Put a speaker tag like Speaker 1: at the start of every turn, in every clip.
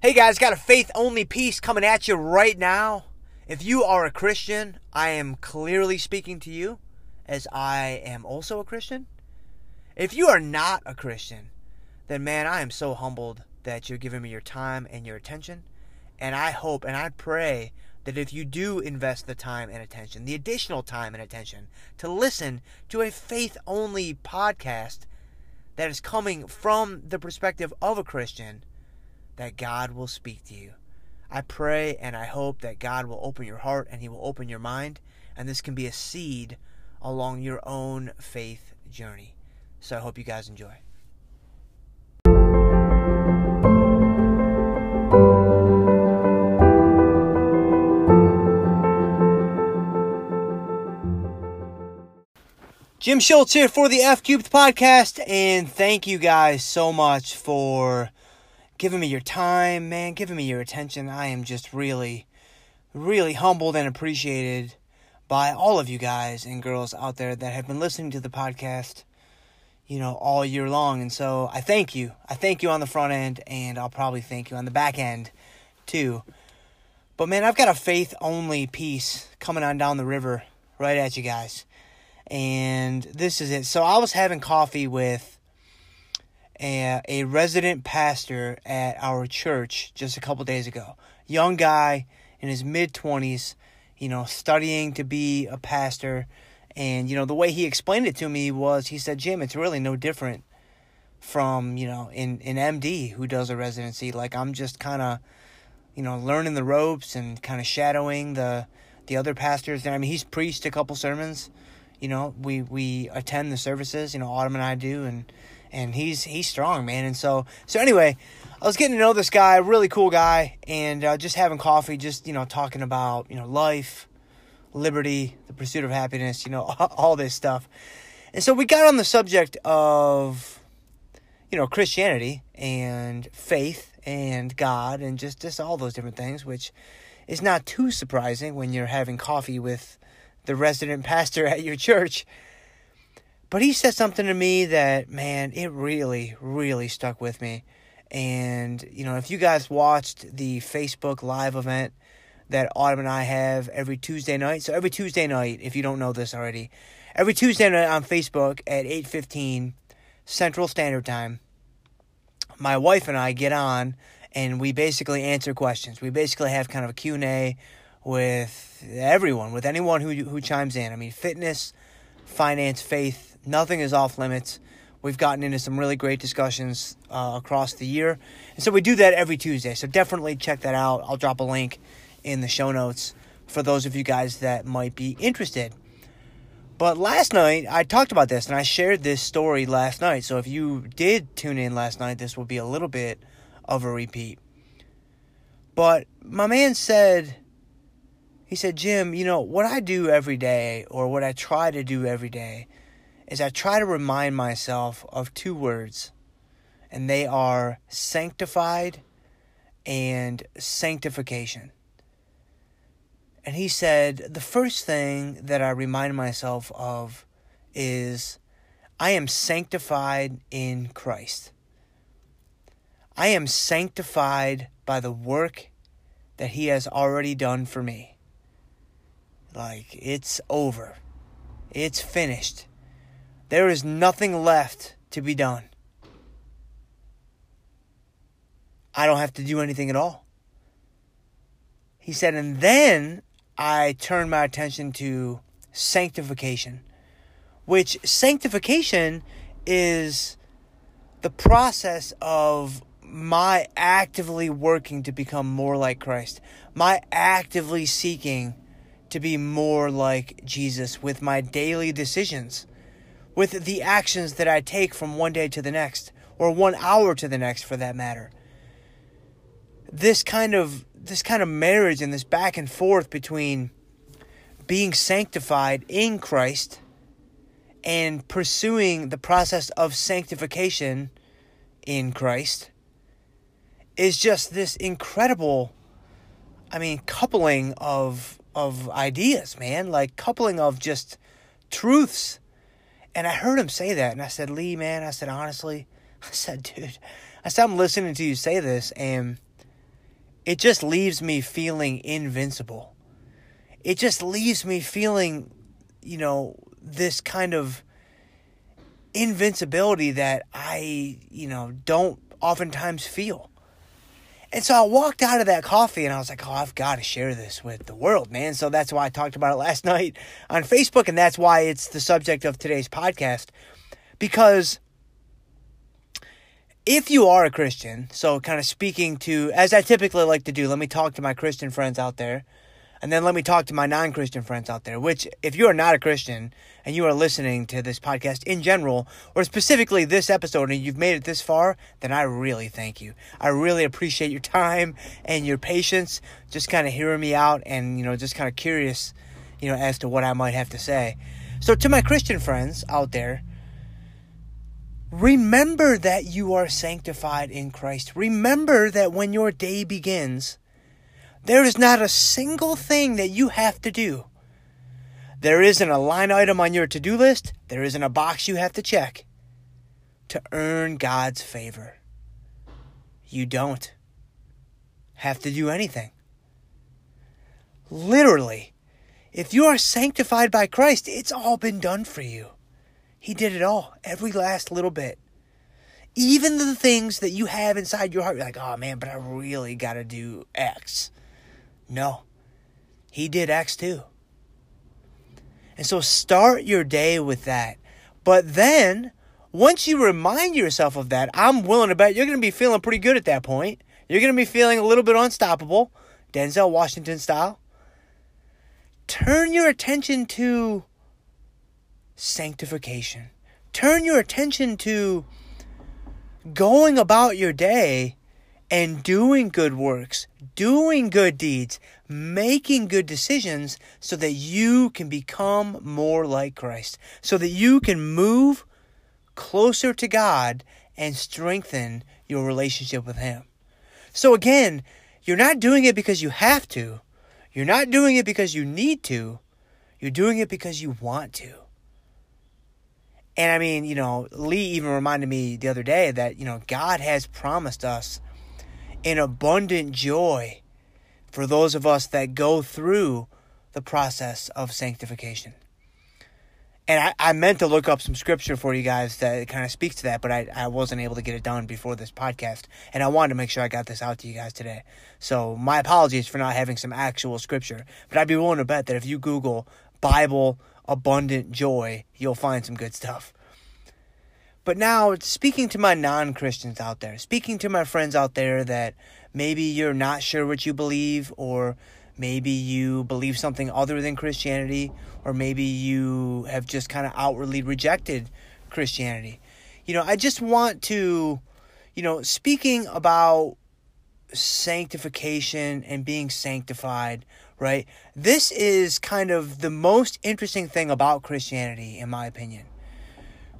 Speaker 1: Hey guys, got a faith only piece coming at you right now. If you are a Christian, I am clearly speaking to you as I am also a Christian. If you are not a Christian, then man, I am so humbled that you're giving me your time and your attention. And I hope and I pray that if you do invest the time and attention, the additional time and attention to listen to a faith only podcast that is coming from the perspective of a Christian, that God will speak to you. I pray and I hope that God will open your heart and He will open your mind, and this can be a seed along your own faith journey. So I hope you guys enjoy. Jim Schultz here for the F Cubed podcast, and thank you guys so much for giving me your time, man, giving me your attention. I am just really, really humbled and appreciated by all of you guys and girls out there that have been listening to the podcast, you know, all year long. And so I thank you. I thank you on the front end, and I'll probably thank you on the back end too. But man, I've got a faith only piece coming on down the river right at you guys. And this is it. So I was having coffee with a, a resident pastor at our church just a couple days ago. Young guy in his mid 20s, you know, studying to be a pastor. And, you know, the way he explained it to me was he said, Jim, it's really no different from, you know, in, in MD who does a residency. Like, I'm just kind of, you know, learning the ropes and kind of shadowing the the other pastors. And I mean, he's preached a couple sermons. You know, we we attend the services. You know, Autumn and I do, and and he's he's strong, man. And so so anyway, I was getting to know this guy, really cool guy, and uh, just having coffee, just you know talking about you know life, liberty, the pursuit of happiness, you know all this stuff. And so we got on the subject of you know Christianity and faith and God and just just all those different things, which is not too surprising when you're having coffee with the resident pastor at your church. But he said something to me that, man, it really, really stuck with me. And, you know, if you guys watched the Facebook Live event that Autumn and I have every Tuesday night, so every Tuesday night, if you don't know this already, every Tuesday night on Facebook at 8.15 Central Standard Time, my wife and I get on and we basically answer questions. We basically have kind of a Q&A with everyone, with anyone who, who chimes in. I mean, fitness, finance, faith, Nothing is off limits. We've gotten into some really great discussions uh, across the year. And so we do that every Tuesday. So definitely check that out. I'll drop a link in the show notes for those of you guys that might be interested. But last night, I talked about this and I shared this story last night. So if you did tune in last night, this will be a little bit of a repeat. But my man said, he said, Jim, you know, what I do every day, or what I try to do every day, is I try to remind myself of two words, and they are sanctified and sanctification. And he said, the first thing that I remind myself of is I am sanctified in Christ. I am sanctified by the work that he has already done for me. Like, it's over. It's finished. There is nothing left to be done. I don't have to do anything at all. He said, and then I turned my attention to sanctification, which sanctification is the process of my actively working to become more like Christ, my actively seeking to be more like Jesus with my daily decisions with the actions that I take from one day to the next, or one hour to the next for that matter. This kind of this kind of marriage and this back and forth between being sanctified in Christ and pursuing the process of sanctification in Christ is just this incredible I mean coupling of of ideas, man, like coupling of just truths and I heard him say that, and I said, Lee, man, I said, honestly, I said, dude, I said, I'm listening to you say this, and it just leaves me feeling invincible. It just leaves me feeling, you know, this kind of invincibility that I, you know, don't oftentimes feel. And so I walked out of that coffee and I was like, oh, I've got to share this with the world, man. So that's why I talked about it last night on Facebook. And that's why it's the subject of today's podcast. Because if you are a Christian, so kind of speaking to, as I typically like to do, let me talk to my Christian friends out there. And then let me talk to my non Christian friends out there, which, if you are not a Christian and you are listening to this podcast in general, or specifically this episode, and you've made it this far, then I really thank you. I really appreciate your time and your patience, just kind of hearing me out and, you know, just kind of curious, you know, as to what I might have to say. So, to my Christian friends out there, remember that you are sanctified in Christ. Remember that when your day begins, there is not a single thing that you have to do. There isn't a line item on your to do list, there isn't a box you have to check to earn God's favor. You don't have to do anything. Literally, if you are sanctified by Christ, it's all been done for you. He did it all, every last little bit. Even the things that you have inside your heart, you're like, oh man, but I really got to do X. No. He did X too. And so start your day with that. But then, once you remind yourself of that, I'm willing to bet you're going to be feeling pretty good at that point. You're going to be feeling a little bit unstoppable, Denzel Washington style. Turn your attention to sanctification. Turn your attention to going about your day and doing good works, doing good deeds, making good decisions so that you can become more like Christ, so that you can move closer to God and strengthen your relationship with Him. So again, you're not doing it because you have to. You're not doing it because you need to. You're doing it because you want to. And I mean, you know, Lee even reminded me the other day that, you know, God has promised us an abundant joy for those of us that go through the process of sanctification. And I, I meant to look up some scripture for you guys that kind of speaks to that, but I, I wasn't able to get it done before this podcast. And I wanted to make sure I got this out to you guys today. So my apologies for not having some actual scripture. But I'd be willing to bet that if you Google Bible abundant joy, you'll find some good stuff. But now, speaking to my non Christians out there, speaking to my friends out there that maybe you're not sure what you believe, or maybe you believe something other than Christianity, or maybe you have just kind of outwardly rejected Christianity. You know, I just want to, you know, speaking about sanctification and being sanctified, right? This is kind of the most interesting thing about Christianity, in my opinion.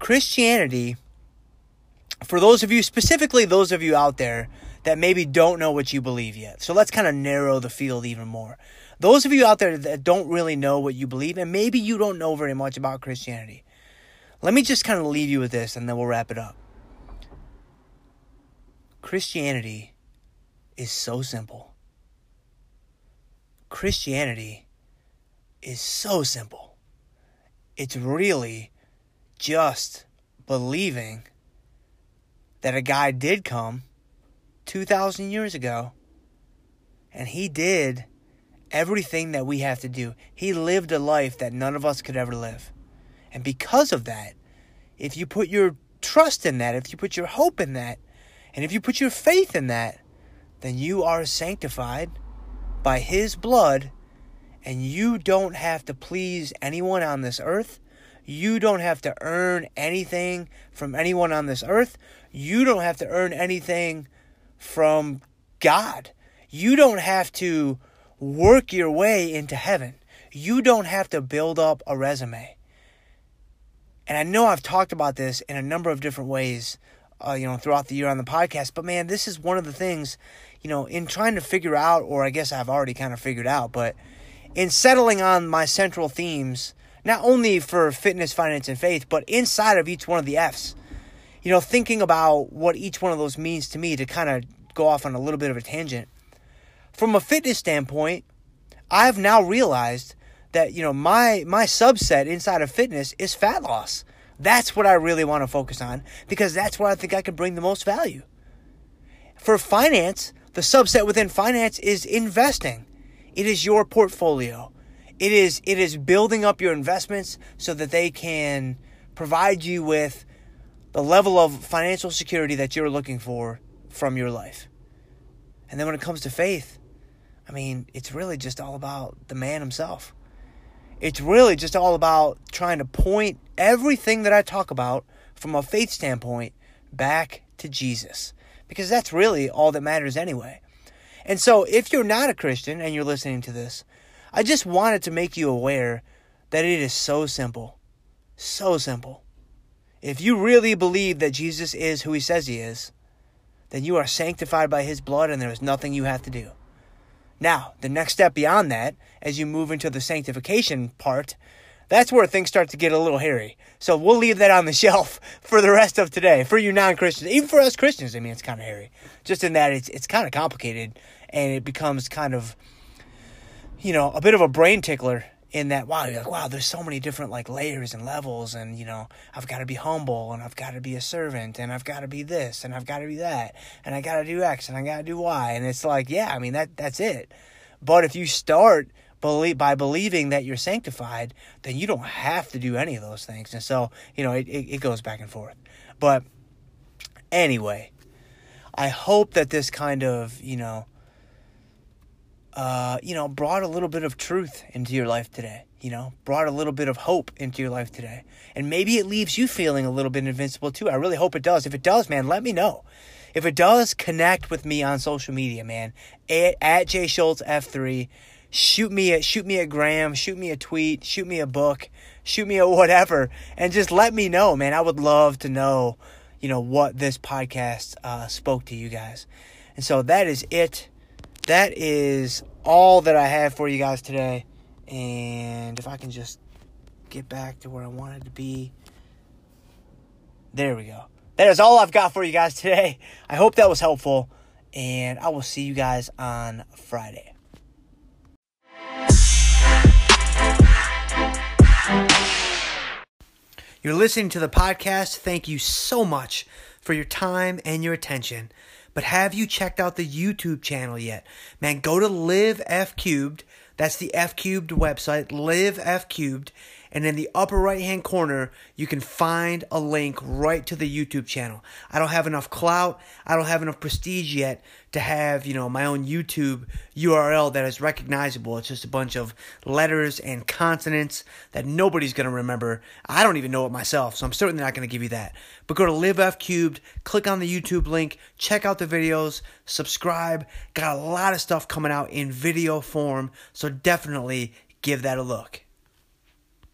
Speaker 1: Christianity, for those of you, specifically those of you out there that maybe don't know what you believe yet. So let's kind of narrow the field even more. Those of you out there that don't really know what you believe, and maybe you don't know very much about Christianity, let me just kind of leave you with this and then we'll wrap it up. Christianity is so simple. Christianity is so simple. It's really just believing that a guy did come 2,000 years ago and he did everything that we have to do. He lived a life that none of us could ever live. And because of that, if you put your trust in that, if you put your hope in that, and if you put your faith in that, then you are sanctified by His blood, and you don't have to please anyone on this earth. You don't have to earn anything from anyone on this earth. You don't have to earn anything from God. You don't have to work your way into heaven. You don't have to build up a resume. And I know I've talked about this in a number of different ways, uh, you know, throughout the year on the podcast. But man, this is one of the things, you know, in trying to figure out, or I guess I've already kind of figured out, but in settling on my central themes not only for fitness, finance, and faith, but inside of each one of the F's. You know, thinking about what each one of those means to me to kind of go off on a little bit of a tangent. from a fitness standpoint, I've now realized that you know my my subset inside of fitness is fat loss. That's what I really want to focus on because that's where I think I can bring the most value. For finance, the subset within finance is investing. It is your portfolio. It is it is building up your investments so that they can provide you with the level of financial security that you're looking for from your life. And then when it comes to faith, I mean, it's really just all about the man himself. It's really just all about trying to point everything that I talk about from a faith standpoint back to Jesus. Because that's really all that matters anyway. And so, if you're not a Christian and you're listening to this, I just wanted to make you aware that it is so simple. So simple. If you really believe that Jesus is who he says he is, then you are sanctified by his blood and there is nothing you have to do. Now, the next step beyond that, as you move into the sanctification part, that's where things start to get a little hairy. So we'll leave that on the shelf for the rest of today. For you non-Christians, even for us Christians, I mean, it's kind of hairy. Just in that it's it's kind of complicated and it becomes kind of, you know, a bit of a brain tickler in that wow you're like wow there's so many different like layers and levels and you know i've got to be humble and i've got to be a servant and i've got to be this and i've got to be that and i got to do x and i got to do y. And it's like yeah i mean that that's it. But if you start believe by believing that you're sanctified then you don't have to do any of those things. And so you know it, it, it goes back and forth. But anyway i hope that this kind of you know uh, you know, brought a little bit of truth into your life today. You know, brought a little bit of hope into your life today. And maybe it leaves you feeling a little bit invincible too. I really hope it does. If it does, man, let me know. If it does, connect with me on social media, man. At, at Schultz F3. Shoot me a shoot me a gram, shoot me a tweet, shoot me a book, shoot me a whatever, and just let me know, man. I would love to know, you know, what this podcast uh, spoke to you guys. And so that is it that is all that I have for you guys today. And if I can just get back to where I wanted to be. There we go. That is all I've got for you guys today. I hope that was helpful. And I will see you guys on Friday. You're listening to the podcast. Thank you so much for your time and your attention. But have you checked out the YouTube channel yet? Man, go to Live F Cubed. That's the F Cubed website, Live F Cubed. And in the upper right hand corner, you can find a link right to the YouTube channel. I don't have enough clout. I don't have enough prestige yet to have, you know, my own YouTube URL that is recognizable. It's just a bunch of letters and consonants that nobody's going to remember. I don't even know it myself, so I'm certainly not going to give you that. But go to Live F Cubed, click on the YouTube link, check out the videos, subscribe. Got a lot of stuff coming out in video form, so definitely give that a look.